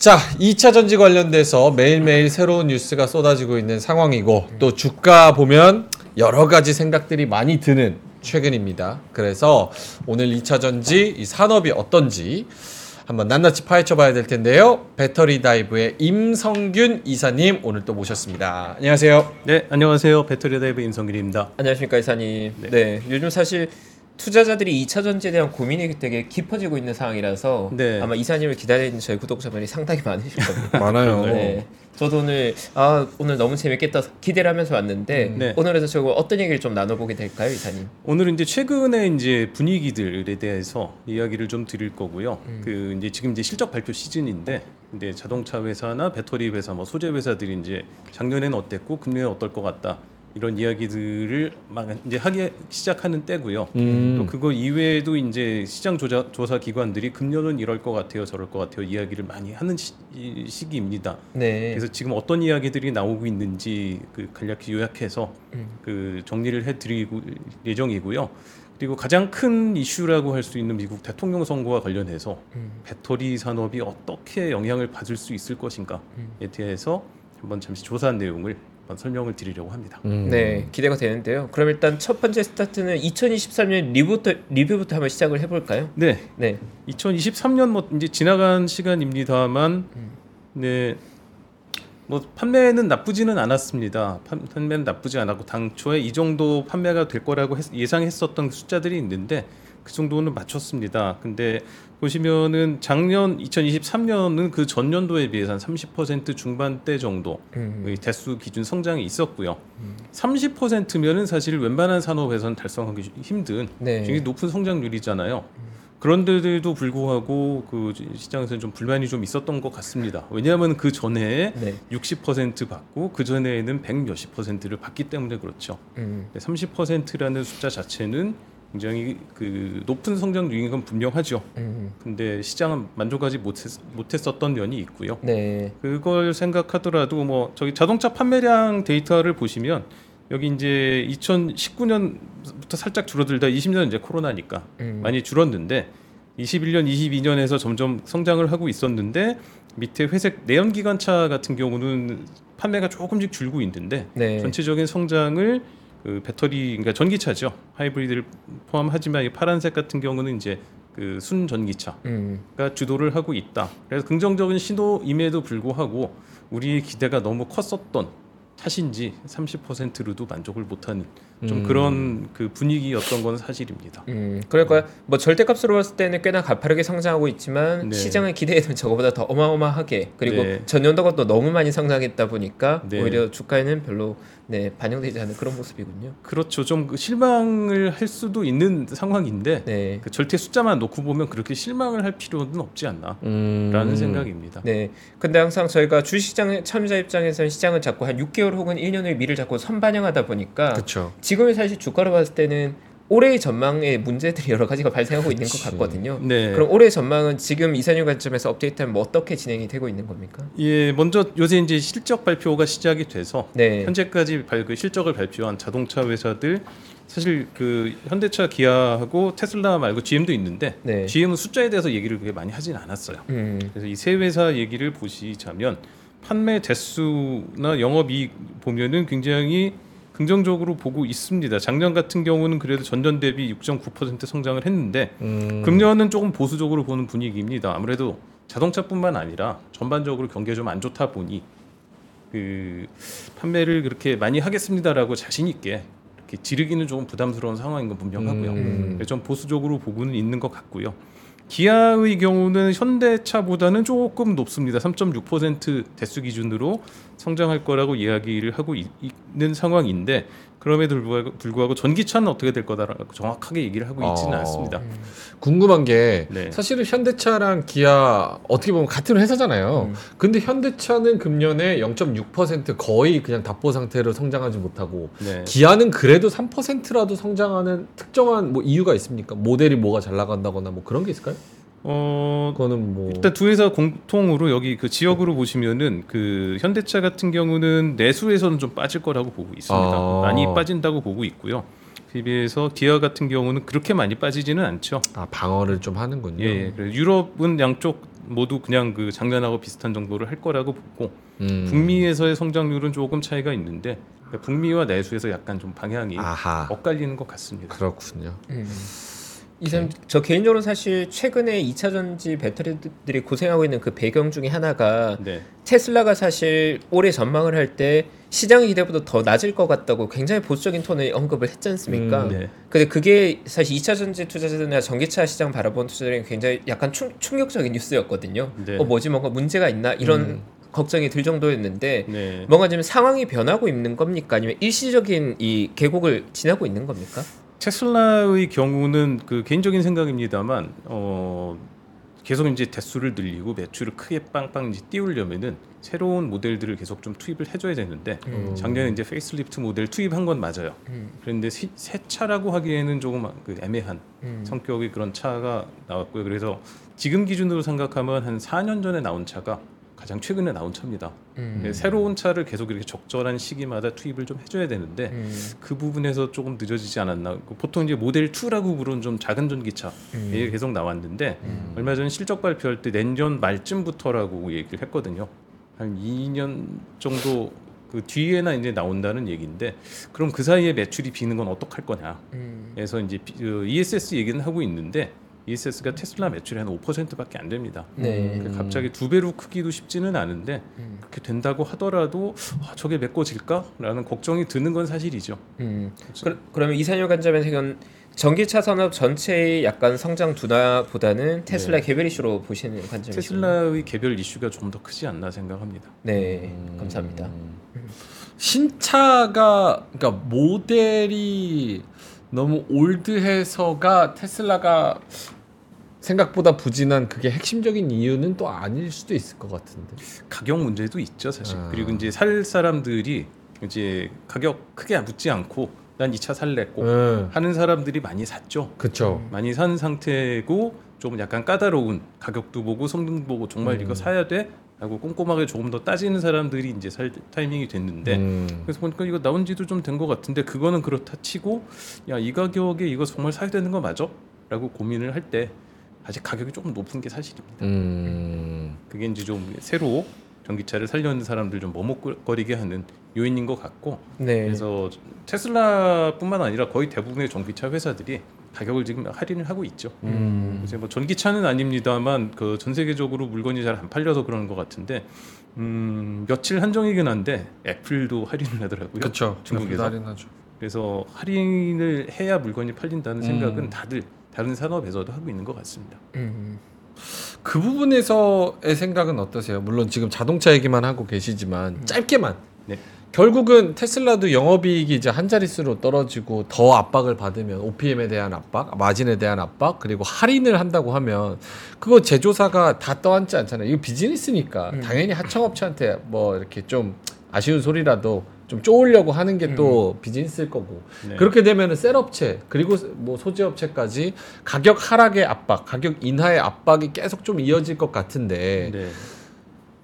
자, 2차 전지 관련돼서 매일매일 새로운 뉴스가 쏟아지고 있는 상황이고 또 주가 보면 여러 가지 생각들이 많이 드는 최근입니다. 그래서 오늘 2차 전지 이 산업이 어떤지 한번 낱낱이 파헤쳐 봐야 될 텐데요. 배터리 다이브의 임성균 이사님 오늘 또 모셨습니다. 안녕하세요. 네, 안녕하세요. 배터리 다이브 임성균입니다. 안녕하십니까 이사님. 네. 요즘 사실 투자자들이 2차 전지에 대한 고민이 되게 깊어지고 있는 상황이라서 네. 아마 이사님을 기다리는 저희 구독자분이 상당히 많으실 겁니다. 많아요. 네. 저도 오늘 아 오늘 너무 재밌겠다 기대를 하면서 왔는데 네. 오늘에서 저거 어떤 얘기를 좀 나눠보게 될까요, 이사님? 오늘은 이제 최근에 이제 분위기들에 대해서 이야기를 좀 드릴 거고요. 그 이제 지금 이제 실적 발표 시즌인데, 근데 자동차 회사나 배터리 회사, 뭐 소재 회사들이 이제 작년에는 어땠고 금년에 어떨 것 같다. 이런 이야기들을 막 이제 하기 시작하는 때고요. 음. 또 그거 이외에도 이제 시장 조사, 조사 기관들이 금년은 이럴 것 같아요, 저럴 것 같아요 이야기를 많이 하는 시, 이 시기입니다. 네. 그래서 지금 어떤 이야기들이 나오고 있는지 그 간략히 요약해서 그 정리를 해드리고 예정이고요. 그리고 가장 큰 이슈라고 할 수 있는 미국 대통령 선거와 관련해서 배터리 산업이 어떻게 영향을 받을 수 있을 것인가에 대해서 한번 잠시 조사한 내용을 한번 설명을 드리려고 합니다. 음. 네, 기대가 되는데요. 그럼 일단 첫 번째 스타트는 2023년 리뷰부터 리뷰부터 한번 시작을 해볼까요? 네, 네, 2023년 뭐 이제 지나간 시간입니다만, 네. 뭐 판매는 나쁘지는 않았습니다. 판, 판매는 나쁘지 않았고 당초에 이 정도 판매가 될 거라고 했- 예상했었던 숫자들이 있는데 그 정도는 맞췄습니다. 근데 보시면은 작년 2023년은 그 전년도에 비해서 한 30% 중반대 정도 음. 의 대수 기준 성장이 있었고요. 30%면은 사실 웬만한 산업에서는 달성하기 힘든 네. 굉장히 높은 성장률이잖아요. 그런데도 불구하고 그 시장에서는 좀 불만이 좀 있었던 것 같습니다. 왜냐하면 그 전에 네. 60% 받고 그 전에는 100 몇십 퍼센트를 받기 때문에 그렇죠. 음. 30%라는 숫자 자체는 굉장히 그 높은 성장률인 건 분명하죠. 음. 근데 시장은 만족하지 못했, 못했었던 면이 있고요. 네. 그걸 생각하더라도 뭐 저기 자동차 판매량 데이터를 보시면 여기 이제 2019년부터 살짝 줄어들다 20년 이제 코로나니까 음. 많이 줄었는데 21년, 22년에서 점점 성장을 하고 있었는데 밑에 회색 내연기관차 같은 경우는 판매가 조금씩 줄고 있는데 네. 전체적인 성장을 그 배터리 그러니까 전기차죠 하이브리드를 포함하지만 이 파란색 같은 경우는 이제 그 순전기차 음. 가 주도를 하고 있다. 그래서 긍정적인 신호임에도 불구하고 우리의 기대가 너무 컸었던 탓인지 30%로도 만족을 못하는 좀 음. 그런 그 분위기였던 건 사실입니다. 음, 그러니까 뭐 절대값으로 봤을 때는 꽤나 가파르게 성장하고 있지만 네. 시장의 기대에는 저거보다 더 어마어마하게 그리고 네. 전년도가 또 너무 많이 성장했다 보니까 네. 오히려 주가에는 별로 네, 반영되지 않은 그런 모습이군요. 그렇죠. 좀그 실망을 할 수도 있는 상황인데 네. 그 절대 숫자만 놓고 보면 그렇게 실망을 할 필요는 없지 않나라는 음. 생각입니다. 네. 근데 항상 저희가 주식시장 참여자 입장에서는 시장을 자꾸 한 6개월 혹은 1년을 미를 자꾸 선반영하다 보니까 그렇죠. 지금의 사실 주가로 봤을 때는 올해의 전망에 문제들이 여러 가지가 발생하고 있는 것. 같거든요. 네. 그럼 올해 전망은 지금 이사님 관점에서 업데이트하면 뭐 어떻게 진행이 되고 있는 겁니까? 예, 먼저 요새 이제 실적 발표가 시작이 돼서 네. 현재까지 발, 그 실적을 발표한 자동차 회사들 사실 그 현대차, 기아하고 테슬라 말고 GM도 있는데 네. GM은 숫자에 대해서 얘기를 그렇게 많이 하진 않았어요. 음. 그래서 이 세 회사 얘기를 보시자면 판매 대수나 영업이익 보면은 굉장히 긍정적으로 보고 있습니다. 작년 같은 경우는 그래도 전년 대비 6.9% 성장을 했는데 음. 금년은 조금 보수적으로 보는 분위기입니다. 아무래도 자동차뿐만 아니라 전반적으로 경기가 좀 안 좋다 보니 그 판매를 그렇게 많이 하겠습니다라고 자신 있게 이렇게 지르기는 조금 부담스러운 상황인 건 분명하고요. 음. 그래서 좀 보수적으로 보고는 있는 것 같고요. 기아의 경우는 현대차보다는 조금 높습니다. 3.6% 대수 기준으로 성장할 거라고 이야기를 하고 있, 는 상황인데 그럼에도 불구하고, 불구하고 전기차는 어떻게 될 거다라고 정확하게 얘기를 하고 있지는 어. 않습니다. 궁금한 게 네. 사실은 현대차랑 기아 어떻게 보면 같은 회사잖아요. 음. 근데 현대차는 금년에 0.6% 거의 그냥 답보 상태로 성장하지 못하고 네. 기아는 그래도 3%라도 성장하는 특정한 뭐 이유가 있습니까? 모델이 뭐가 잘 나간다거나 뭐 그런 게 있을까요? 어, 그거는 뭐 일단 두 회사 공통으로 여기 그 지역으로 보시면은 그 현대차 같은 경우는 내수에서는 좀 빠질 거라고 보고 있습니다. 아. 많이 빠진다고 보고 있고요. 그에 비해서 기아 같은 경우는 그렇게 많이 빠지지는 않죠. 아 방어를 좀 하는군요. 예, 예. 그래서 유럽은 양쪽 모두 그냥 그 작년하고 비슷한 정도를 할 거라고 보고 음. 북미에서의 성장률은 조금 차이가 있는데 그러니까 북미와 내수에서 약간 좀 방향이 아하. 엇갈리는 것 같습니다. 그렇군요. 음. 이쌤 저 개인적으로 사실 최근에 2차 전지 배터리들이 고생하고 있는 그 배경 중에 하나가 네, 테슬라가 사실 올해 전망을 할 때 시장의 기대보다 더 낮을 것 같다고 굉장히 보수적인 톤을 언급을 했지 않습니까? 음, 네. 근데 그게 사실 2차 전지 투자자들이나 전기차 시장 바라본 투자자들이 굉장히 약간 충, 충격적인 뉴스였거든요. 네. 어 뭐지 뭔가 문제가 있나 이런 음. 걱정이 들 정도였는데 네. 뭔가 지금 상황이 변하고 있는 겁니까? 아니면 일시적인 이 계곡을 지나고 있는 겁니까? 테슬라의 경우는 그 개인적인 생각입니다만 어 계속 이제 대수를 늘리고 매출을 크게 빵빵 이제 띄우려면은 새로운 모델들을 계속 좀 투입을 해줘야 되는데 음. 작년에 이제 페이스리프트 모델 투입한 건 맞아요. 음. 그런데 새, 새 차라고 하기에는 조금 그 애매한 음. 성격의 그런 차가 나왔고요. 그래서 지금 기준으로 생각하면 한 4년 전에 나온 차가 가장 최근에 나온 차입니다. 음. 네, 새로운 차를 계속 이렇게 적절한 시기마다 투입을 좀 해줘야 되는데 음. 그 부분에서 조금 늦어지지 않았나. 그 보통 이제 모델 2라고 부르는 좀 작은 전기차 음. 에 계속 나왔는데 얼마 전에 실적 발표할 때 내년 말쯤부터라고 얘기를 했거든요. 한 2년 정도 그 뒤에나 이제 나온다는 얘기인데 그럼 그 사이에 매출이 비는 건 어떡할 거냐. 음. 그래서 이제 비- 그 ESS 얘기는 하고 있는데 ESS가 테슬라 매출의 한 5%밖에 안 됩니다. 네. 그러니까 갑자기 두 배로 크기도 쉽지는 않은데 음. 그렇게 된다고 하더라도 아, 저게 메꿔질까라는 걱정이 드는 건 사실이죠. 음. 그, 그러면 이산열 관점에서 이건 전기차 산업 전체의 약간 성장 둔화보다는 테슬라의 개별 이슈로 보시는 관점이시죠? 테슬라의 개별 이슈가 좀 더 크지 않나 생각합니다. 네, 감사합니다. 신차가 그러니까 모델이 너무 올드해서가 테슬라가 생각보다 부진한 그게 핵심적인 이유는 또 아닐 수도 있을 것 같은데. 가격 문제도 있죠 사실. 아. 그리고 이제 살 사람들이 이제 가격 크게 묻지 않고 난 이 차 살래 꼭 네. 하는 사람들이 많이 샀죠. 그쵸. 많이 산 상태고 좀 약간 까다로운 가격도 보고 성능 보고 정말 음. 이거 사야 돼 하고 꼼꼼하게 조금 더 따지는 사람들이 이제 살 타이밍이 됐는데 음. 그래서 보니까 이거 나온 지도 좀 된 것 같은데 그거는 그렇다 치고 야 이 가격에 이거 정말 사야 되는 거 맞아? 라고 고민을 할 때 아직 가격이 조금 높은 게 사실입니다. 음. 그게 이제 좀 새로 전기차를 살려는 사람들 좀 머뭇거리게 하는 요인인 것 같고 네. 그래서 테슬라뿐만 아니라 거의 대부분의 전기차 회사들이 가격을 지금 할인을 하고 있죠. 음. 이제 뭐 전기차는 아닙니다만 그 전 세계적으로 물건이 잘 안 팔려서 그러는 것 같은데 음, 며칠 한정이긴 한데 애플도 할인을 하더라고요. 그쵸. 중국에서. 할인하죠. 그래서 할인을 해야 물건이 팔린다는 음. 생각은 다들 다른 산업에서도 하고 있는 것 같습니다. 음. 그 부분에서의 생각은 어떠세요? 물론 지금 자동차 얘기만 하고 계시지만 짧게만. 네. 결국은 테슬라도 영업이익이 이제 한 자릿수로 떨어지고 더 압박을 받으면 OPM에 대한 압박, 마진에 대한 압박, 그리고 할인을 한다고 하면 그거 제조사가 다 떠안지 않잖아요. 이거 비즈니스니까 음. 당연히 하청업체한테 뭐 이렇게 좀 아쉬운 소리라도 좀 쪼으려고 하는 게또 비즈니스일 거고 네. 그렇게 되면은 셀업체 그리고 뭐 소재업체까지 가격 하락의 압박, 가격 인하의 압박이 계속 좀 이어질 것 같은데 네.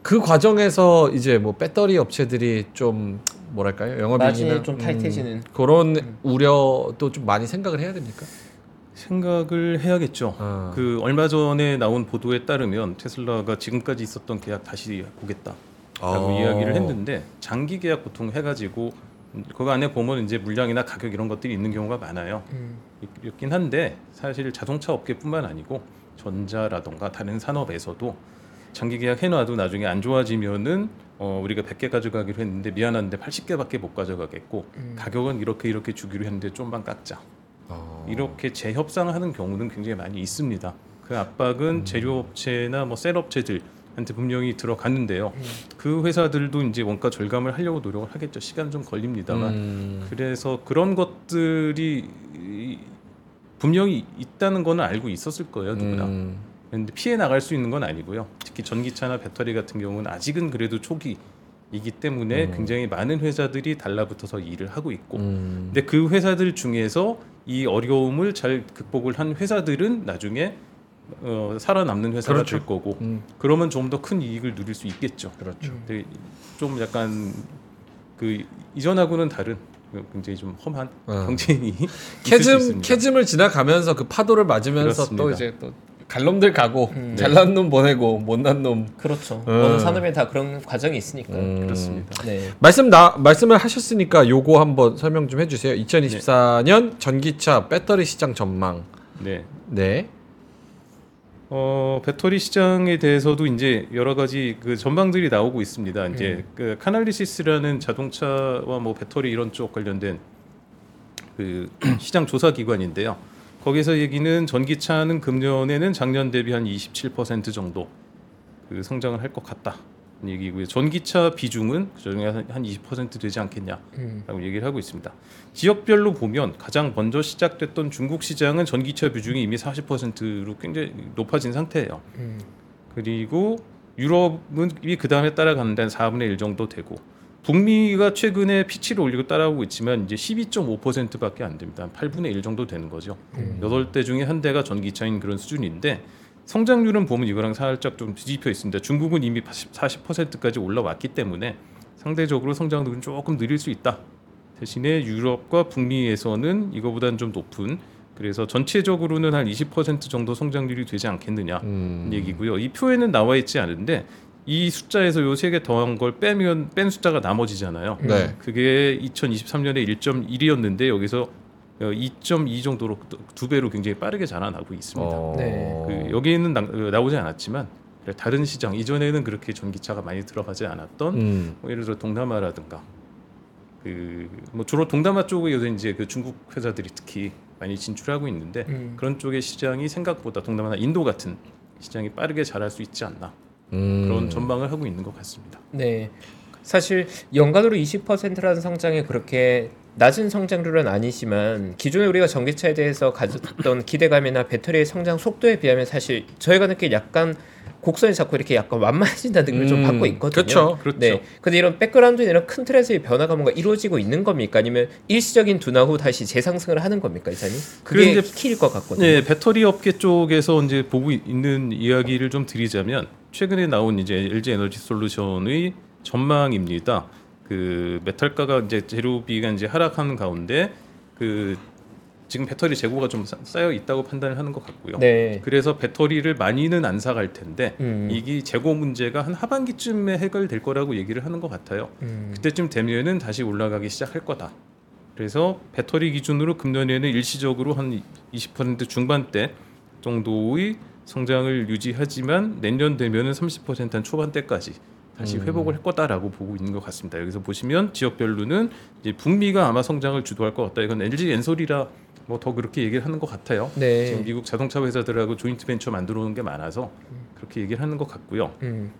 그 과정에서 이제 뭐 배터리 업체들이 좀 뭐랄까요 영업이익이나 마진이 좀 타이트해지는. 그런 우려도 좀 많이 생각을 해야 됩니까? 생각을 해야겠죠. 아. 그 얼마 전에 나온 보도에 따르면 테슬라가 지금까지 있었던 계약 다시 보겠다 라고 아. 이야기를 했는데 장기 계약 보통 해가지고 그 안에 보면 이제 물량이나 가격 이런 것들이 있는 경우가 많아요. 음. 있- 있긴 한데 사실 자동차 업계뿐만 아니고 전자라던가 다른 산업에서도 장기 계약 해놔도 나중에 안 좋아지면은 어, 우리가 100개 가져가기로 했는데 미안한데 80개밖에 못 가져가겠고 음. 가격은 이렇게 이렇게 주기로 했는데 좀만 깎자. 아. 이렇게 재협상하는 경우는 굉장히 많이 있습니다. 그 압박은 제조업체나 뭐 셀업체들 한테 분명히 들어갔는데요. 그 회사들도 이제 원가 절감을 하려고 노력을 하겠죠. 시간 좀 걸립니다만. 음. 그래서 그런 것들이 이- 분명히 있다는 거는 알고 있었을 거예요, 누구나. 음. 그런데 피해 나갈 수 있는 건 아니고요. 특히 전기차나 배터리 같은 경우는 아직은 그래도 초기 이기 때문에 음. 굉장히 많은 회사들이 달라붙어서 일을 하고 있고 음. 근데 그 회사들 중에서 이 어려움을 잘 극복을 한 회사들은 나중에 어, 살아남는 회사가 그렇죠. 될 거고 음. 그러면 좀 더 큰 이익을 누릴 수 있겠죠. 그렇죠. 근데 좀 약간 그 이전하고는 다른 그 굉장히 좀 험한 어. 경쟁이 있을 수 캐즘 있습니다. 캐즘을 지나가면서 그 파도를 맞으면서 또 그렇습니다. 이제 또 갈놈들 가고 음. 잘난 놈 보내고 못난 놈. 그렇죠. 음. 어느 산업에 다 그런 과정이 있으니까요. 음. 그렇습니다. 네. 말씀 나 말씀을 하셨으니까 요거 한번 설명 좀 해주세요. 2024년 전기차 배터리 시장 전망. 네. 네. 어, 배터리 시장에 대해서도 이제 여러 가지 그 전망들이 나오고 있습니다. 이제 그 카날리시스라는 자동차와 뭐 배터리 이런 쪽 관련된 그 시장 조사 기관인데요. 거기서 얘기는 전기차는 금년에는 작년 대비 한 27% 정도 그 성장을 할 것 같다. 얘기고요. 전기차 비중은 그중에 한20% 되지 않겠냐라고 음. 얘기를 하고 있습니다. 지역별로 보면 가장 먼저 시작됐던 중국 시장은 전기차 비중이 이미 40%로 굉장히 높아진 상태예요. 음. 그리고 유럽은 그 다음에 따라가는 데 한 4분의 1 정도 되고 북미가 최근에 피치를 올리고 따라오고 있지만 이제 12.5%밖에 안 됩니다. 한 8분의 1 정도 되는 거죠. 여덟 대 중에 한 대가 전기차인 그런 수준인데 성장률은 보면 이거랑 살짝 좀 뒤집혀 있습니다. 중국은 이미 40%까지 올라왔기 때문에 상대적으로 성장률은 조금 느릴 수 있다. 대신에 유럽과 북미에서는 이거보다는 좀 높은 그래서 전체적으로는 한 20% 정도 성장률이 되지 않겠느냐 음. 얘기고요. 이 표에는 나와 있지 않은데 이 숫자에서 요 세 개 더한 걸 빼면 뺀 숫자가 나머지잖아요. 네. 그게 2023년에 1.1이었는데 여기서 2.2 정도로 두 배로 굉장히 빠르게 자라나고 있습니다. 어. 네. 그 여기에는 나, 나오지 않았지만 다른 시장 이전에는 그렇게 전기차가 많이 들어가지 않았던 음. 뭐 예를 들어 동남아라든가 그 뭐 주로 동남아 쪽에서 이제 그 중국 회사들이 특히 많이 진출하고 있는데 음. 그런 쪽의 시장이 생각보다 동남아나 인도 같은 시장이 빠르게 자랄 수 있지 않나 음. 그런 전망을 하고 있는 것 같습니다. 네. 사실 연간으로 20%라는 성장이 그렇게 낮은 성장률은 아니지만 기존에 우리가 전기차에 대해서 가졌던 기대감이나 배터리의 성장 속도에 비하면 사실 저희가 느끼 약간 곡선이 자꾸 이렇게 약간 완만해진다는 느낌을 좀 음, 받고 있거든요. 그렇죠. 그렇죠. 네. 근데 이런 백그라운드에 이런 큰 틀에서의 변화가 뭔가 이루어지고 있는 겁니까? 아니면 일시적인 둔화 후 다시 재상승을 하는 겁니까, 이사님? 그게 그게 이제- 키일 것 같거든요. 네, 배터리 업계 쪽에서 이제 보고 있는 이야기를 좀 드리자면 최근에 나온 이제 LG 에너지 솔루션의 전망입니다. 그 메탈가가 이제 재료비가 이제 하락하는 가운데 그 지금 배터리 재고가 좀 쌓- 쌓여 있다고 판단을 하는 것 같고요. 네. 그래서 배터리를 많이는 안 사갈 텐데 음. 이게 재고 문제가 한 하반기쯤에 해결될 거라고 얘기를 하는 것 같아요. 음. 그때쯤 되면은 다시 올라가기 시작할 거다. 그래서 배터리 기준으로 금년에는 일시적으로 한 20% 중반대 정도의 성장을 유지하지만 내년 되면은 30%한 초반대까지 다시 회복을 할 거다라고 보고 있는 것 같습니다. 여기서 보시면 지역별로는 이제 북미가 아마 성장을 주도할 것 같다. 이건 LG 엔솔이라 뭐 더 그렇게 얘기를 하는 것 같아요. 네. 지금 미국 자동차 회사들하고 조인트 벤처 만들어 놓은 게 많아서 그렇게 얘기를 하는 것 같고요. 음.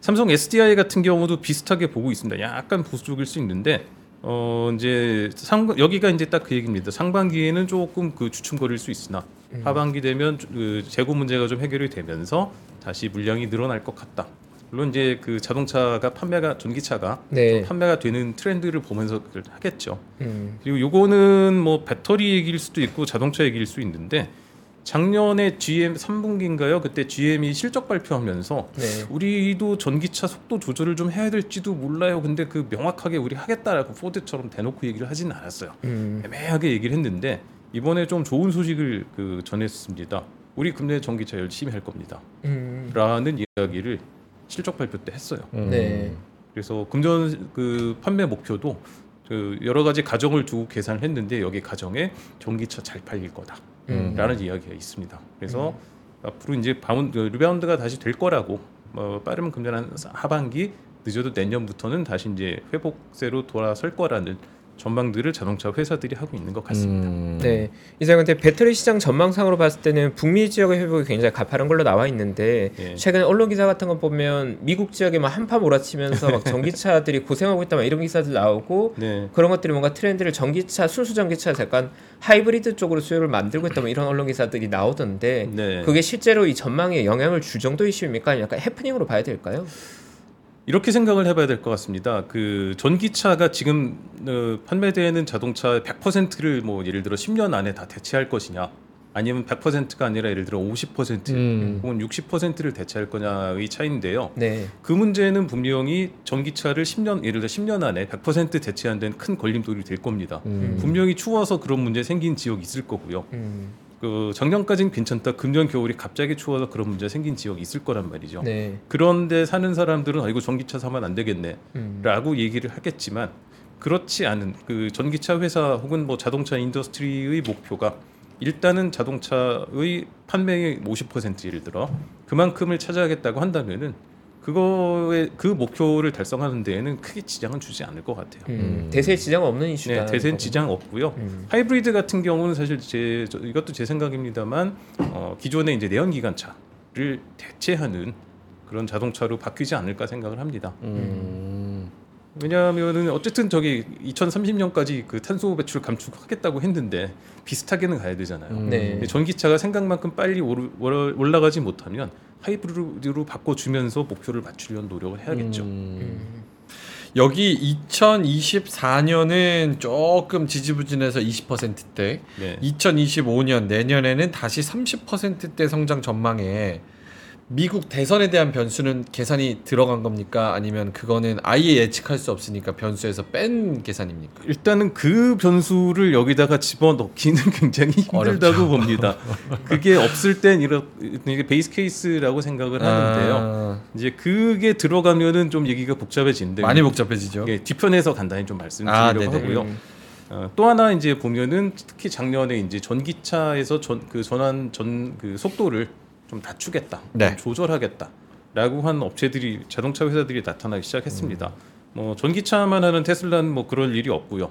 삼성 SDI 같은 경우도 비슷하게 보고 있습니다. 약간 보수적일 수 있는데 어 이제 상 여기가 이제 딱 그 얘기입니다. 상반기에는 조금 그 주춤거릴 수 있으나 하반기 되면 그 재고 문제가 좀 해결이 되면서 다시 물량이 늘어날 것 같다. 물론 이제 그 자동차가 판매가 전기차가 네. 좀 판매가 되는 트렌드를 보면서 하겠죠. 음. 그리고 요거는 뭐 배터리 얘기일 수도 있고 자동차 얘기일 수 있는데 작년에 GM 3분기인가요? 그때 GM이 실적 발표하면서 네. 우리도 전기차 속도 조절을 좀 해야 될지도 몰라요. 근데 그 명확하게 우리 하겠다라고 포드처럼 대놓고 얘기를 하진 않았어요. 음. 애매하게 얘기를 했는데 이번에 좀 좋은 소식을 그 전했습니다. 우리 국내 전기차 열심히 할 겁니다. 음. 라는 이야기를 실적 발표 때 했어요. 음. 네. 그래서 금년 그 판매 목표도 그 여러 가지 가정을 두고 계산을 했는데 여기 가정에 전기차 잘 팔릴 거다라는 음. 이야기가 있습니다. 그래서 앞으로 이제 바운 그 리바운드가 다시 될 거라고 뭐 빠르면 금년 한 하반기 늦어도 내년부터는 다시 이제 회복세로 돌아설 거라는 전망들을 자동차 회사들이 하고 있는 것 같습니다. 음. 네. 이제 근데 배터리 시장 전망상으로 봤을 때는 북미 지역의 회복이 굉장히 가파른 걸로 나와 있는데 예. 최근 언론 기사 같은 거 보면 미국 지역에 막 한파 몰아치면서 막 전기차들이 고생하고 있다 막 이런 기사들 나오고 네. 그런 것들이 뭔가 트렌드를 전기차 순수 전기차에서 약간 하이브리드 쪽으로 수요를 만들고 있다 뭐 이런 언론 기사들이 나오던데 네. 그게 실제로 이 전망에 영향을 줄 정도 이슈입니까? 아니면 약간 해프닝으로 봐야 될까요? 이렇게 생각을 해봐야 될 것 같습니다. 그 전기차가 지금 어, 판매되는 자동차 100%를 뭐 예를 들어 10년 안에 다 대체할 것이냐, 아니면 100%가 아니라 예를 들어 50% 음. 혹은 60%를 대체할 거냐의 차이인데요. 네. 그 문제는 분명히 전기차를 10년 예를 들어 10년 안에 100% 대체하는 데는 큰 걸림돌이 될 겁니다. 음. 분명히 추워서 그런 문제 생긴 지역이 있을 거고요. 음. 그 작년까지는 괜찮다. 금년 겨울이 갑자기 추워서 그런 문제 가 생긴 지역이 있을 거란 말이죠. 네. 그런데 사는 사람들은 아 이거 전기차 사면 안 되겠네라고 음. 얘기를 하겠지만 그렇지 않은 그 전기차 회사 혹은 뭐 자동차 industry의 목표가 일단은 자동차의 판매의 50% 예를 들어 그만큼을 차지하겠다고 한다면은 그거의 그 목표를 달성하는 데에는 크게 지장은 주지 않을 것 같아요. 음. 대세 지장 없는 이슈다. 네, 대세는 지장 없고요. 음. 하이브리드 같은 경우는 사실 제 저, 이것도 제 생각입니다만 어, 기존의 이제 내연 기관차를 대체하는 그런 자동차로 바뀌지 않을까 생각을 합니다. 음. 왜냐하면은 어쨌든 저기 2030년까지 그 탄소 배출 감축하겠다고 했는데 비슷하게는 가야 되잖아요. 음. 네. 전기차가 생각만큼 빨리 오르, 오르- 올라가지 못하면 하이브리드로 바꿔주면서 목표를 맞추려는 노력을 해야겠죠. 음. 음. 여기 2024년은 조금 지지부진해서 20%대, 네. 2025년 내년에는 다시 30%대 성장 전망에 미국 대선에 대한 변수는 계산이 들어간 겁니까? 아니면 그거는 아예 예측할 수 없으니까 변수에서 뺀 계산입니까? 일단은 그 변수를 여기다가 집어넣기는 굉장히 힘들다고 어렵죠. 봅니다. 그게 없을 땐 이런 이게 베이스 케이스라고 생각을 하는데요. 아, 이제 그게 들어가면은 좀 얘기가 복잡해지는데 많이 복잡해지죠. 예, 뒤편에서 간단히 좀 말씀드리려고 아. 하고요. 음. 어, 또 하나 이제 보면은 특히 작년에 이제 전기차에서 전 그 전환 전 그 속도를 좀 낮추겠다, 네. 좀 조절하겠다라고 한 업체들이 자동차 회사들이 나타나기 시작했습니다. 뭐 전기차만 하는 테슬라는 뭐 그럴 일이 없고요.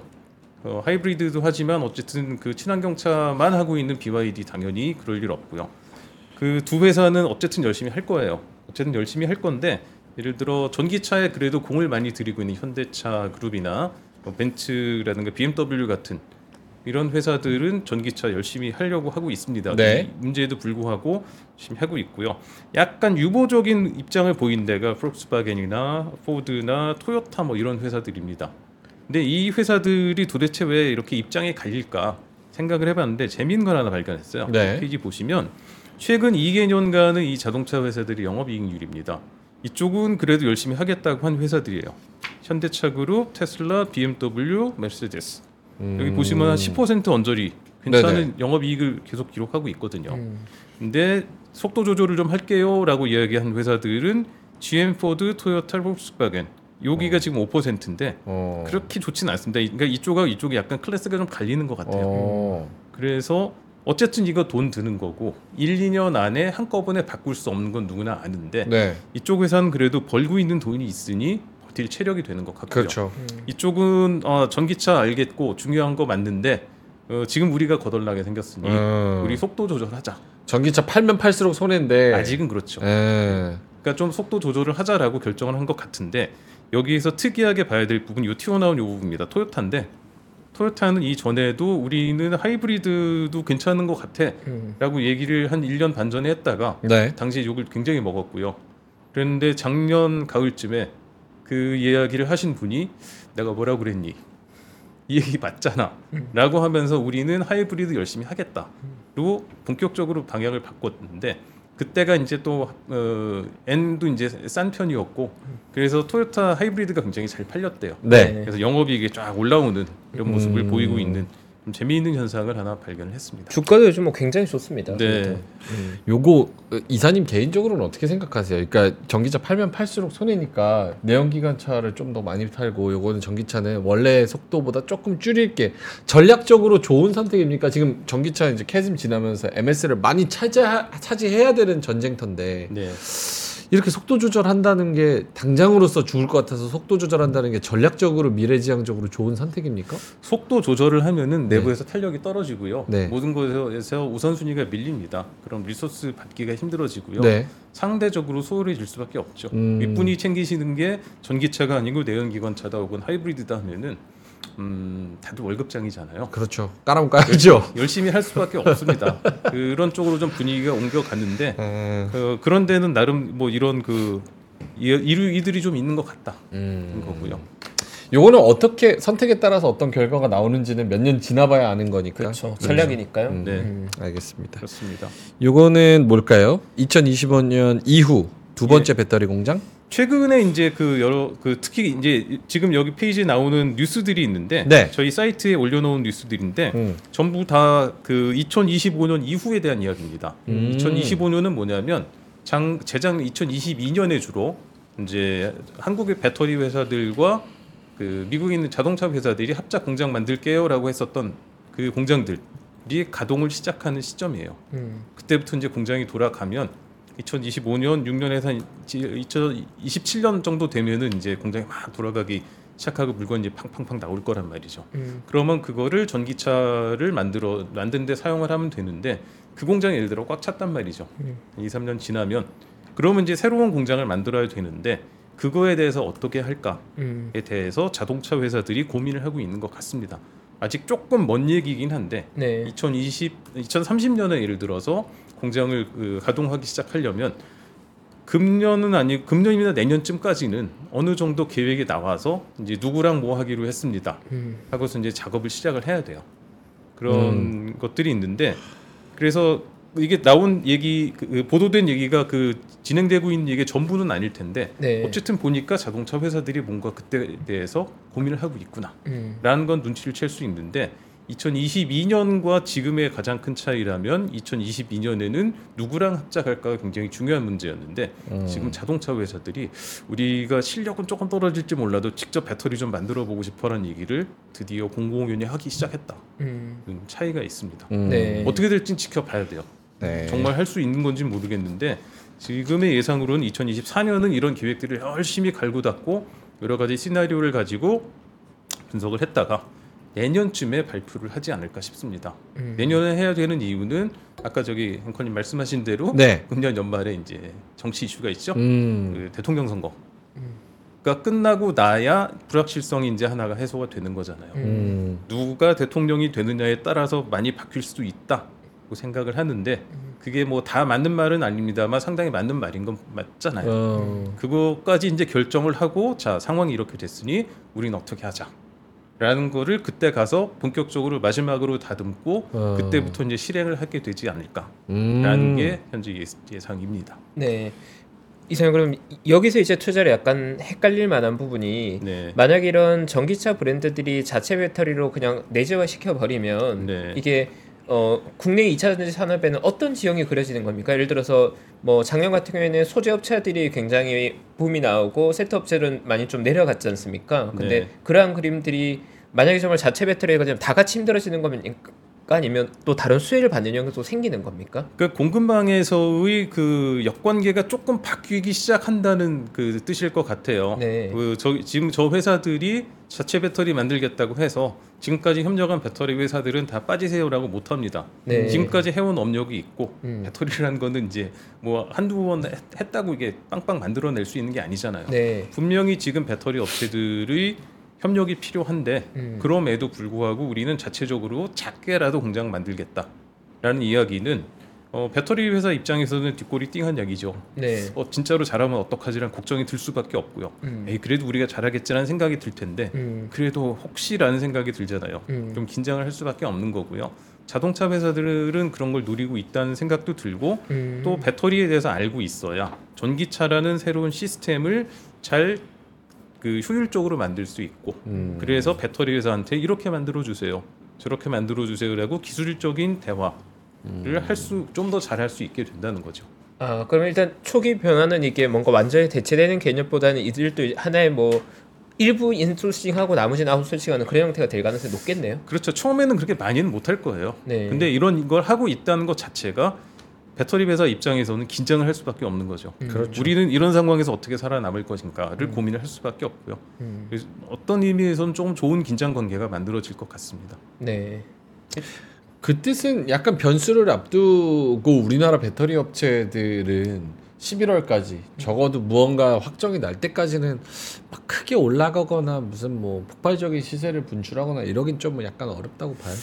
어, 하이브리드도 하지만 어쨌든 그 친환경차만 하고 있는 BYD 당연히 그럴 일 없고요. 그 두 회사는 어쨌든 열심히 할 거예요. 어쨌든 열심히 할 건데 예를 들어 전기차에 그래도 공을 많이 들이고 있는 현대차 그룹이나 뭐 벤츠라든가 BMW 같은 이런 회사들은 전기차 열심히 하려고 하고 있습니다. 네. 이 문제에도 불구하고 열심히 하고 있고요. 약간 유보적인 입장을 보인 데가 폭스바겐이나 포드나 토요타 뭐 이런 회사들입니다. 근데 이 회사들이 도대체 왜 이렇게 입장이 갈릴까 생각을 해봤는데 재미있는 걸 하나 발견했어요. 네. 페이지 보시면 최근 2개년간의 이 자동차 회사들의 영업이익률입니다. 이쪽은 그래도 열심히 하겠다고 한 회사들이에요. 현대차 그룹, 테슬라, BMW, 메르세데스. 여기 음. 보시면 한 10% 언저리 괜찮은 네네. 영업이익을 계속 기록하고 있거든요. 음. 근데 속도 조절을 좀 할게요라고 이야기한 회사들은 GM, 포드, 토요타, 폭스바겐 여기가 지금 5%인데 어. 그렇게 좋지는 않습니다. 이- 그러니까 이쪽하고 이쪽이 약간 클래스가 좀 갈리는 것 같아요. 어. 그래서 어쨌든 이거 돈 드는 거고 1, 2년 안에 한꺼번에 바꿀 수 없는 건 누구나 아는데 네. 이쪽 회사는 그래도 벌고 있는 돈이 있으니 버틸 체력이 되는 것 같고요. 그렇죠. 이쪽은 어, 전기차 알겠고 중요한 거 맞는데 어, 지금 우리가 거덜나게 생겼으니 음. 우리 속도 조절하자. 전기차 팔면 팔수록 손해인데 아직은 그렇죠. 예. 그러니까 좀 속도 조절을 하자라고 결정을 한 것 같은데 여기에서 특이하게 봐야 될 부분 이 튀어나온 요 부분입니다. 토요타인데 토요타는 이 전에도 우리는 하이브리드도 괜찮은 것 음. 같아라고 얘기를 한 1년 반 전에 했다가 네. 당시에 욕을 굉장히 먹었고요. 그랬는데 작년 가을쯤에 그 이야기를 하신 분이 내가 뭐라고 그랬니? 이 얘기 맞잖아. 라고 하면서 우리는 하이브리드 열심히 하겠다로 본격적으로 방향을 바꿨는데 그때가 이제 또 어, N도 이제 싼 편이었고 그래서 토요타 하이브리드가 굉장히 잘 팔렸대요. 네. 그래서 영업이익이 쫙 올라오는 이런 모습을 음. 보이고 있는 좀 재미있는 현상을 하나 발견을 했습니다. 주가도 요즘 뭐 굉장히 좋습니다. 네. 음. 요거 어, 이사님 개인적으로는 어떻게 생각하세요? 그러니까 전기차 팔면 팔수록 손해니까 내연기관차를 좀 더 많이 팔고 요거는 전기차는 원래 속도보다 조금 줄일게 전략적으로 좋은 선택입니까? 지금 전기차 이제 캐즘 지나면서 MS를 많이 차지 차지해야 되는 전쟁터인데 네. 이렇게 속도 조절한다는 게 당장으로서 죽을 것 같아서 속도 조절한다는 게 전략적으로 미래지향적으로 좋은 선택입니까? 속도 조절을 하면은 내부에서 탄력이 떨어지고요. 네. 모든 것에서 우선순위가 밀립니다. 그럼 리소스 받기가 힘들어지고요. 네. 상대적으로 소홀해질 수밖에 없죠. 음. 윗분이 챙기시는 게 전기차가 아니고 내연기관차다 혹은 하이브리드다 하면은 음, 다들 월급장이잖아요. 그렇죠. 까라면 까야죠. 열심히 할 수밖에 없습니다. 그런 쪽으로 좀 분위기가 옮겨갔는데 음. 어, 그런 데는 나름 뭐 이런 그 이- 이들이 좀 있는 것 같다. 음. 는 거고요. 요거는 어떻게 선택에 따라서 어떤 결과가 나오는지는 몇 년 지나봐야 아는 거니까. 그렇죠. 전략이니까요. 음. 네. 음. 알겠습니다. 그렇습니다. 요거는 뭘까요? 2025년 이후 두 번째 배터리 공장? 최근에 이제 그 여러 그 특히 이제 지금 여기 페이지에 나오는 뉴스들이 있는데 네. 저희 사이트에 올려놓은 뉴스들인데 음. 전부 다 그 2025년 이후에 대한 이야기입니다. 음. 2025년은 뭐냐면 장 재작 2022년에 주로 이제 한국의 배터리 회사들과 그 미국에 있는 자동차 회사들이 합작 공장 만들게요라고 했었던 그 공장들이 가동을 시작하는 시점이에요. 음. 그때부터 이제 공장이 돌아가면 2025년 6년에서 2027년 정도 되면은 이제 공장이 막 돌아가기 시작하고 물건이 팡팡팡 나올 거란 말이죠. 음. 그러면 그거를 전기차를 만들어 만드는데 사용을 하면 되는데 그 공장이 예를 들어 꽉 찼단 말이죠. 음. 2, 3년 지나면 그러면 이제 새로운 공장을 만들어야 되는데 그거에 대해서 어떻게 할까에 음. 대해서 자동차 회사들이 고민을 하고 있는 것 같습니다. 아직 조금 먼 얘기긴 한데 네. 2020, 2030년에 예를 들어서 공장을 그 가동하기 시작하려면 금년은 아니 금년이나 내년쯤까지는 어느 정도 계획이 나와서 이제 누구랑 뭐 하기로 했습니다. 음. 하고서 이제 작업을 시작을 해야 돼요. 그런 것들이 있는데 그래서 이게 나온 얘기 그, 그 보도된 얘기가 그 진행되고 있는 얘기 전부는 아닐 텐데 네. 어쨌든 보니까 자동차 회사들이 뭔가 그때에 대해서 고민을 하고 있구나. 음. 라는 건 눈치를 챌 수 있는데 2022년과 지금의 가장 큰 차이라면 2022년에는 누구랑 합작할까가 굉장히 중요한 문제였는데 음. 지금 자동차 회사들이 우리가 실력은 조금 떨어질지 몰라도 직접 배터리 좀 만들어 보고 싶어라는 얘기를 드디어 공공연히 하기 시작했다. 음. 는 차이가 있습니다. 음. 네. 어떻게 될진 지켜봐야 돼요. 네. 정말 할 수 있는 건지 모르겠는데 지금의 예상으로는 2024년은 이런 계획들을 열심히 갈고 닦고 여러 가지 시나리오를 가지고 분석을 했다가 내년쯤에 발표를 하지 않을까 싶습니다. 음. 내년에 해야 되는 이유는 아까 저기 앵커님 말씀하신 대로 네. 금년 연말에 이제 정치 이슈가 있죠. 음. 그 대통령 선거 가 끝나고 나야 불확실성이 이제 하나가 해소가 되는 거잖아요. 음. 누가 대통령이 되느냐에 따라서 많이 바뀔 수도 있다고 생각을 하는데 그게 뭐 다 맞는 말은 아닙니다만 상당히 맞는 말인 건 맞잖아요. 어. 그거까지 이제 결정을 하고 자 상황이 이렇게 됐으니 우리는 어떻게 하자 라는 거를 그때 가서 본격적으로 마지막으로 다듬고 어. 그때부터 이제 실행을 하게 되지 않을까라는 음. 게 현재 예- 예상입니다. 네. 이상 그럼 여기서 이제 투자를 약간 헷갈릴 만한 부분이 네. 만약 이런 전기차 브랜드들이 자체 배터리로 그냥 내재화 시켜 버리면 네. 이게 어 국내 2차 전지 산업에는 어떤 지형이 그려지는 겁니까? 예를 들어서 뭐 작년 같은 경우에는 소재 업체들이 굉장히 붐이 나오고 세트 업체는 많이 좀 내려갔지 않습니까? 근데 네. 그러한 그림들이 만약에 정말 자체 배터리가 그냥 다 같이 힘들어지는 겁니까? 아니면 또 다른 수혜를 받는 영역도 생기는 겁니까? 그 공급망에서의 그 역관계가 조금 바뀌기 시작한다는 그 뜻일 것 같아요. 네. 그 저, 지금 저 회사들이 자체 배터리 만들겠다고 해서 지금까지 협력한 배터리 회사들은 다 빠지세요라고 못 합니다. 네. 지금까지 해온 업력이 있고 음. 배터리라는 거는 이제 뭐 한두 번 했- 했다고 이게 빵빵 만들어낼 수 있는 게 아니잖아요. 네. 분명히 지금 배터리 업체들의 협력이 필요한데 음. 그럼에도 불구하고 우리는 자체적으로 작게라도 공장 만들겠다라는 이야기는 어, 배터리 회사 입장에서는 뒷골이 띵한 이야기죠. 네. 어, 진짜로 잘하면 어떡하지라는 걱정이 들 수밖에 없고요. 음. 에이 그래도 우리가 잘하겠지라는 생각이 들 텐데 음. 그래도 혹시라는 생각이 들잖아요. 음. 좀 긴장을 할 수밖에 없는 거고요. 자동차 회사들은 그런 걸 누리고 있다는 생각도 들고 음. 또 배터리에 대해서 알고 있어야 전기차라는 새로운 시스템을 잘 그 효율적으로 만들 수 있고 음. 그래서 배터리 회사한테 이렇게 만들어 주세요. 저렇게 만들어 주세요라고 기술적인 대화를 음. 할수 좀 더 잘할 수 있게 된다는 거죠. 아 그럼 일단 초기 변화는 이게 뭔가 완전히 대체되는 개념보다는 이들도 하나의 뭐 일부 인소싱하고 나머지는 아웃소싱하는 그런 형태가 될 가능성이 높겠네요. 그렇죠. 처음에는 그렇게 많이는 못할 거예요. 네. 근데 이런 걸 하고 있다는 것 자체가 배터리 회사 입장에서는 긴장을 할 수밖에 없는 거죠. 그렇죠. 우리는 이런 상황에서 어떻게 살아남을 것인가를 고민을 할 수밖에 없고요. 음. 그래서 어떤 의미에서는 조금 좋은 긴장 관계가 만들어질 것 같습니다. 네. 그 뜻은 약간 변수를 앞두고 우리나라 배터리 업체들은 11월까지 적어도 무언가 확정이 날 때까지는 막 크게 올라가거나 무슨 뭐 폭발적인 시세를 분출하거나 이러긴 좀 약간 어렵다고 봐요.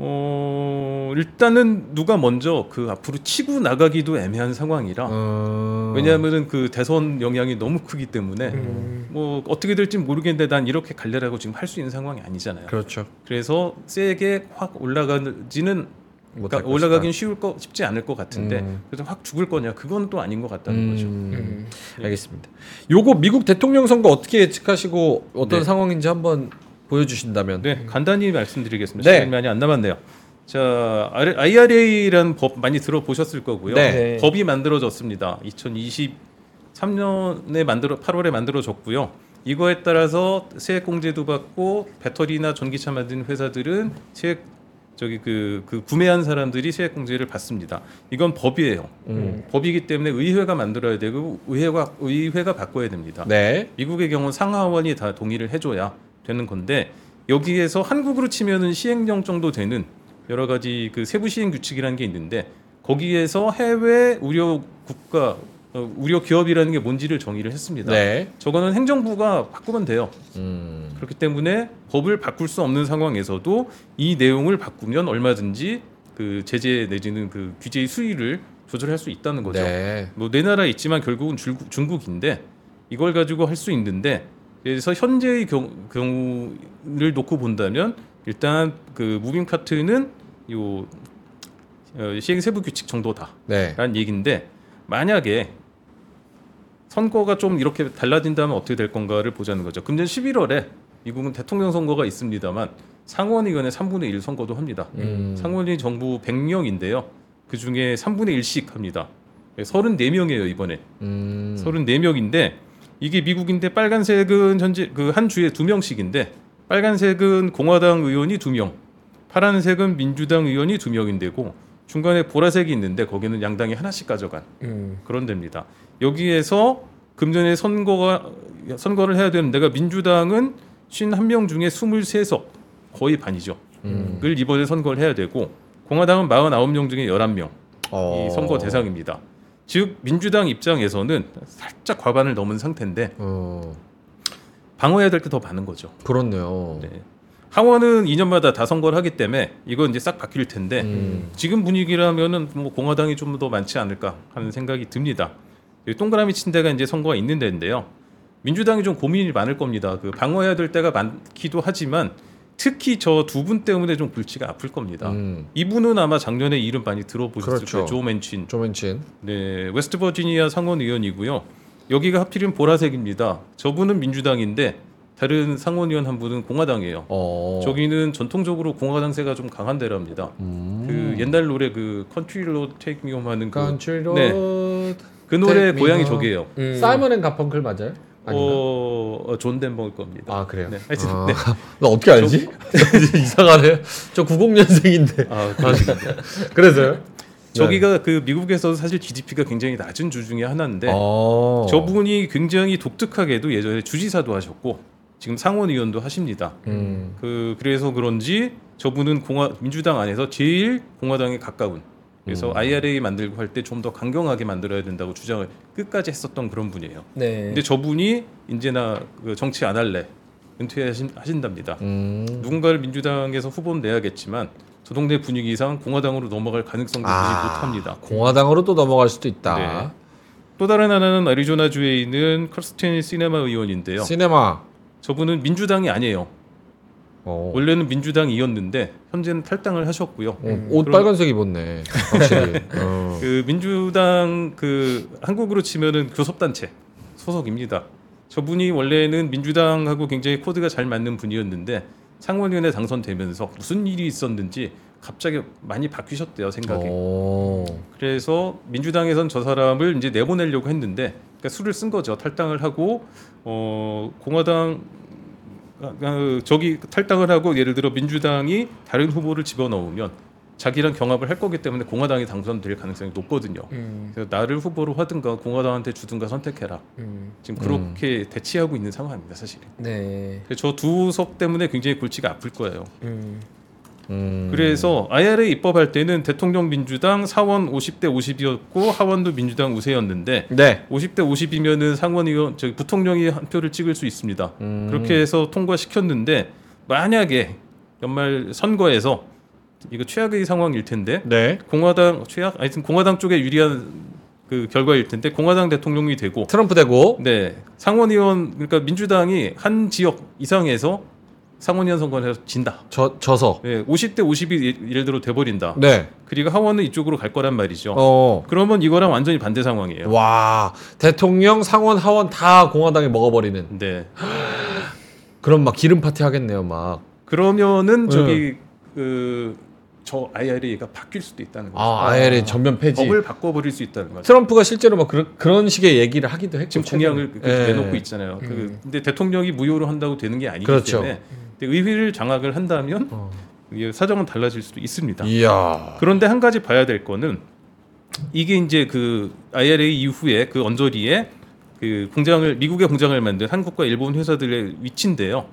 어 일단은 누가 먼저 그 앞으로 치고 나가기도 애매한 상황이라 어... 왜냐하면은 그 대선 영향이 너무 크기 때문에 음. 뭐 어떻게 될지 모르겠는데 난 이렇게 갈래라고 지금 할 수 있는 상황이 아니잖아요. 그렇죠. 그래서 세게 확 올라가지는 그러니까 올라가긴 쉬울 거 쉽지 않을 것 같은데 음. 그래서 확 죽을 거냐 그건 또 아닌 것 같다는 거죠. 음, 음. 알겠습니다. 요거 미국 대통령 선거 어떻게 예측하시고 어떤 네. 상황인지 한번 보여주신다면. 네, 간단히 말씀드리겠습니다. 네. 시간이 많이 안 남았네요. 자, IRA라는 법 많이 들어보셨을 거고요. 네. 네. 법이 만들어졌습니다. 2023년에 만들어 8월에 만들어졌고요. 이거에 따라서 세액 공제도 받고 배터리나 전기차 만드는 회사들은 세액 저기 그, 그 구매한 사람들이 세액 공제를 받습니다. 이건 법이에요. 음. 법이기 때문에 의회가 만들어야 되고 의회가 의회가 바꿔야 됩니다. 네. 미국의 경우 상하원이 다 동의를 해줘야 되는 건데 여기에서 한국으로 치면은 시행령 정도 되는 여러 가지 그 세부 시행 규칙이라는 게 있는데 거기에서 해외 우려 국가 어, 우려 기업이라는 게 뭔지를 정의를 했습니다. 네. 저거는 행정부가 바꾸면 돼요. 음. 그렇기 때문에 법을 바꿀 수 없는 상황에서도 이 내용을 바꾸면 얼마든지 그 제재 내지는 그 규제의 수위를 조절할 수 있다는 거죠. 네. 뭐내 나라에 있지만 결국은 중국, 중국인데 이걸 가지고 할 수 있는데 그래서 현재의 경, 경우를 놓고 본다면 일단 그 무빙 카트는 요 어, 시행 세부 규칙 정도다라는 네. 얘기인데 만약에 선거가 좀 이렇게 달라진다면 어떻게 될 건가를 보자는 거죠. 금년 11월에 미국은 대통령 선거가 있습니다만 상원의원의 3분의 1 선거도 합니다. 음. 상원이 정부 100명인데요. 그 중에 3분의 1씩 합니다. 34명이에요 이번에. 음. 34명인데 이게 미국인데 빨간색은 현재 그 한 주에 두 명씩인데 빨간색은 공화당 의원이 두 명, 파란색은 민주당 의원이 두 명인데고 중간에 보라색이 있는데 거기는 양당이 하나씩 가져간 음. 그런 데입니다. 여기에서 금년에 선거가 선거를 해야 되는 데가 민주당은 51명 중에 23석 거의 반이죠. 음. 을 이번에 선거를 해야 되고 공화당은 49명 중에 11명 어. 이 선거 대상입니다. 즉 민주당 입장에서는 살짝 과반을 넘은 상태인데 어. 방어해야 될 게 더 많은 거죠. 그렇네요. 네. 하원은 2년마다 다 선거를 하기 때문에 이건 이제 싹 바뀔 텐데 음. 지금 분위기라면은 뭐 공화당이 좀 더 많지 않을까 하는 생각이 듭니다. 동그라미 친 데가 이제 선거가 있는 데인데요. 민주당이 좀 고민이 많을 겁니다. 그 방어해야 될 때가 많기도 하지만 특히 저 두 분 때문에 좀 골치가 아플 겁니다. 음. 이분은 아마 작년에 이름 많이 들어보셨을 그렇죠. 거예요. 조 맨친. 조 맨친. 네, 웨스트 버지니아 상원 의원이고요. 여기가 하필이면 보라색입니다. 저분은 민주당인데 다른 상원 의원 한 분은 공화당이에요. 어. 저기는 전통적으로 공화당세가 좀 강한 데랍니다. 음. 그 옛날 노래 그 country road take me home 하는 그, Country 네. Road. 그 노래 Take me 고향이 home. 저기예요. 음. 사이먼 앤 가펑클 맞아요? 어, 어, 존 덴버일 겁니다. 아 그래요? 네, 하여튼 아, 네. 나 어떻게 알지? 이상하네. 저 90년생인데. 아. 그래서요? 저기가 그 미국에서 사실 GDP가 굉장히 낮은 주 중에 하나인데 어. 저분이 굉장히 독특하게도 예전에 주지사도 하셨고 지금 상원 의원도 하십니다. 음. 그 그래서 그런지 저분은 공화 민주당 안에서 제일 공화당에 가까운 그래서 음. IRA 만들고 할 때 좀 더 강경하게 만들어야 된다고 주장을 끝까지 했었던 그런 분이에요. 네. 근데 저분이 이제나 그 정치 안 할래 은퇴하신답니다. 음. 누군가를 민주당에서 후보는 내야겠지만 저 동네 분위기상 공화당으로 넘어갈 가능성도 아. 무시 못합니다. 공화당으로 또 넘어갈 수도 있다. 네. 또 다른 하나는 애리조나주에 있는 커스틴 시네마 의원인데요. 시네마. 저분은 민주당이 아니에요. 어. 원래는 민주당이었는데 현재는 탈당을 하셨고요. 어, 옷 그럼- 빨간색 입었네. 확실히. 어. 그 민주당 그 한국으로 치면은 교섭단체 소속입니다. 저분이 원래는 민주당하고 굉장히 코드가 잘 맞는 분이었는데 상원의원에 당선되면서 무슨 일이 있었는지 갑자기 많이 바뀌셨대요 생각이. 어. 그래서 민주당에선 저 사람을 이제 내보내려고 했는데 그러니까 수를 쓴 거죠. 탈당을 하고 어 공화당 저기 탈당을 하고 예를 들어 민주당이 다른 후보를 집어넣으면 자기랑 경합을 할 거기 때문에 공화당이 당선될 가능성이 높거든요. 음. 그래서 나를 후보로 하든가 공화당한테 주든가 선택해라. 음. 지금 그렇게 대치하고 있는 상황입니다, 사실. 네. 저 두 석 때문에 굉장히 골치가 아플 거예요. 음. 음. 그래서 IRA 입법할 때는 대통령 민주당 사원 50대 50이었고 하원도 민주당 우세였는데 네. 50대 50이면은 상원 의원 저기 부통령이 한 표를 찍을 수 있습니다. 음. 그렇게 해서 통과시켰는데 만약에 연말 선거에서 이거 최악의 상황일 텐데 네. 공화당 최악 하여튼 공화당 쪽에 유리한 그 결과일 텐데 공화당 대통령이 되고 트럼프 되고. 네 상원 의원 그러니까 민주당이 한 지역 이상에서 상원의원 선거에서 진다. 저 져서. 예, 50대 50이 예를 들어 돼버린다. 네. 그리고 하원은 이쪽으로 갈 거란 말이죠. 어. 그러면 이거랑 완전히 반대 상황이에요. 와 대통령 상원 하원 다 공화당이 먹어버리는 네. 그럼 막 기름 파티 하겠네요 막. 그러면은 저기 그 저 IRA가 바뀔 수도 있다는 거죠. 아 IRA 전면 폐지. 법을 바꿔버릴 수 있다는 거죠. 트럼프가 실제로 막 그런 그런 식의 얘기를 하기도 했고 지금 공약을 최근에. 그렇게 예. 내놓고 있잖아요. 그 음. 근데 대통령이 무효로 한다고 되는 게 아니기 그렇죠. 때문에 근데 의회를 장악을 한다면 어. 사정은 달라질 수도 있습니다. 이야. 그런데 한 가지 봐야 될 거는 이게 이제 그 IRA 이후에 그 언저리에 그 공장을 미국의 공장을 만든 한국과 일본 회사들의 위치인데요.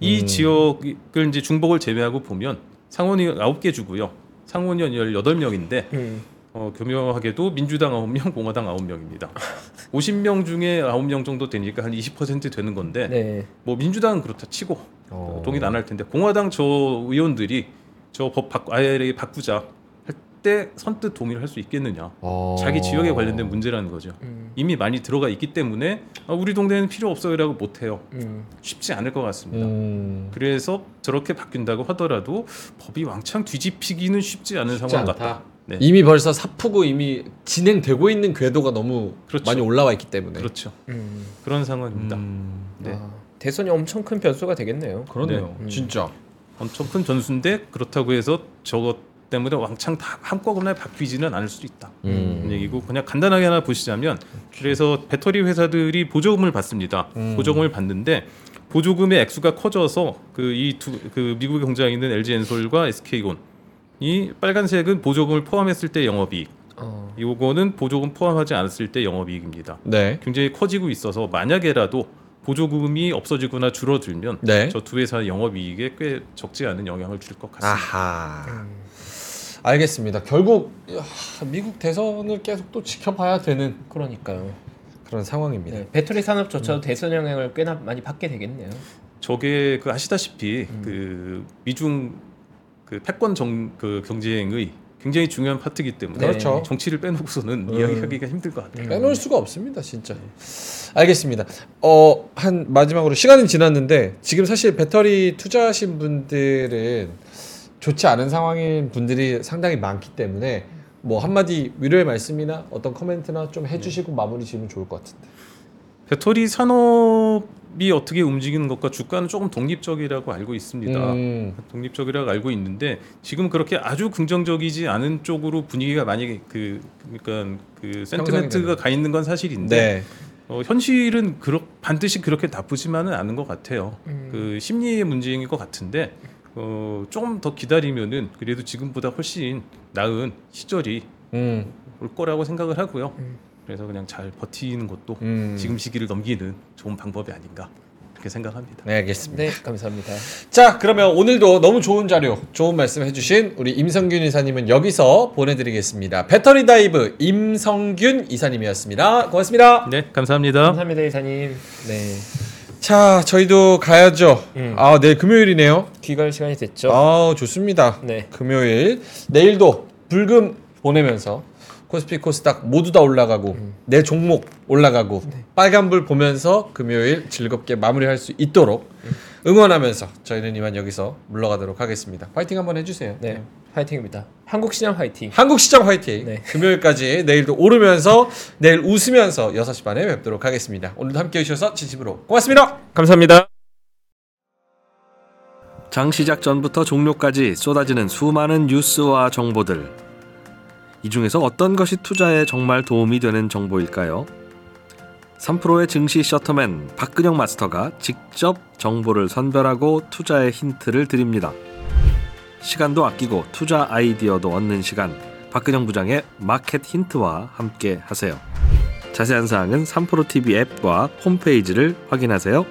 이 음. 지역을 이제 중복을 제외하고 보면 상원이 9개 주고요. 상원의원 18명인데 음. 어, 교묘하게도 민주당 9명, 공화당 9명입니다. 50명 중에 9명 정도 되니까 한20% 되는 건데 네. 뭐 민주당은 그렇다 치고 어. 동의를 안할 텐데 공화당 저 의원들이 저 법 바꾸 IRA 바꾸자 할 때 선뜻 동의를 할 수 있겠느냐? 어. 자기 지역에 관련된 문제라는 거죠. 음. 이미 많이 들어가 있기 때문에 아, 우리 동네는 필요 없어요라고 못 해요. 음. 쉽지 않을 것 같습니다. 음. 그래서 저렇게 바뀐다고 하더라도 법이 왕창 뒤집히기는 쉽지 않은 쉽지 상황 않다. 같다. 네. 이미 벌써 사프고 이미 진행되고 있는 궤도가 너무 그렇죠. 많이 올라와 있기 때문에. 그렇죠. 음. 그런 상황입니다. 음. 네. 아, 대선이 엄청 큰 변수가 되겠네요. 그러네요. 네. 음. 진짜. 엄청 큰 전수인데 그렇다고 해서 저것 때문에 왕창 다 한꺼번에 바뀌지는 않을 수도 있다. 음. 얘기고 그냥 간단하게 하나 보시자면 그래서 배터리 회사들이 보조금을 받습니다. 음. 보조금을 받는데 보조금의 액수가 커져서 그 이 두 그 미국의 공장에 있는 LG 엔솔과 SK온 이 빨간색은 보조금을 포함했을 때 영업이익, 어. 이거는 보조금 포함하지 않았을 때 영업이익입니다. 네. 굉장히 커지고 있어서 만약에라도 보조금이 없어지거나 줄어들면 네. 저두 회사 영업이익에 꽤 적지 않은 영향을 줄 것 같습니다. 아하. 음. 알겠습니다. 결국 하, 미국 대선을 계속 또 지켜봐야 되는 그러니까요. 그런 상황입니다. 네. 배터리 산업조차도 대선 영향을 꽤나 많이 받게 되겠네요. 저게 그 아시다시피 음. 그 미중 그 패권 정, 그 경쟁의 굉장히 중요한 파트이기 때문에 네. 그렇죠. 정치를 빼놓고서는 음. 이야기하기가 힘들 것 같아요. 음. 빼놓을 수가 없습니다, 진짜. 알겠습니다. 어, 한 마지막으로 시간은 지났는데 지금 사실 배터리 투자하신 분들은 좋지 않은 상황인 분들이 상당히 많기 때문에 뭐 한마디 위로의 말씀이나 어떤 코멘트나 좀 해주시고 마무리 지으면 좋을 것 같은데. 배터리 산업 이 어떻게 움직이는 것과 주가는 조금 독립적이라고 알고 있습니다. 음, 독립적이라고 알고 있는데 지금 그렇게 아주 긍정적이지 않은 쪽으로 분위기가 많이 그 그러니까 그 센티멘트가. 가 있는 건 사실인데 네. 어, 현실은 그렇 반드시 그렇게 나쁘지만은 않은 것 같아요. 음. 그 심리의 문제인 것 같은데 어, 조금 더 기다리면은 그래도 지금보다 훨씬 나은 시절이 음, 올 거라고 생각을 하고요. 음. 그래서 그냥 잘 버티는 것도 음. 지금 시기를 넘기는 좋은 방법이 아닌가 그렇게 생각합니다. 네, 알겠습니다. 네, 감사합니다. 자, 그러면 오늘도 너무 좋은 자료, 좋은 말씀 해주신 우리 임성균 이사님은 여기서 보내드리겠습니다. 배터리 다이브 임성균 이사님이었습니다. 고맙습니다. 네, 감사합니다. 감사합니다, 이사님. 네, 자, 저희도 가야죠. 음. 아, 내일 금요일이네요. 귀갈 시간이 됐죠. 아, 좋습니다. 네, 금요일. 내일도 불금 보내면서 코스피 코스닥 모두 다 올라가고 음. 내 종목 올라가고 네. 빨간불 보면서 금요일 즐겁게 마무리할 수 있도록 응원하면서 저희는 이만 여기서 물러가도록 하겠습니다. 파이팅 한번 해주세요. 네, 화이팅입니다. 한국 시장 화이팅. 한국 시장 화이팅. 네. 금요일까지 내일도 오르면서 내일 웃으면서 6시 반에 뵙도록 하겠습니다. 오늘도 함께 해주셔서 진심으로 고맙습니다. 감사합니다. 장 시작 전부터 종료까지 쏟아지는 수많은 뉴스와 정보들. 이 중에서 어떤 것이 투자에 정말 도움이 되는 정보일까요? 3프로의 증시 셔터맨 박근영 마스터가 직접 정보를 선별하고 투자의 힌트를 드립니다. 시간도 아끼고 투자 아이디어도 얻는 시간. 박근영 부장의 마켓 힌트와 함께 하세요. 자세한 사항은 3프로 TV 앱과 홈페이지를 확인하세요.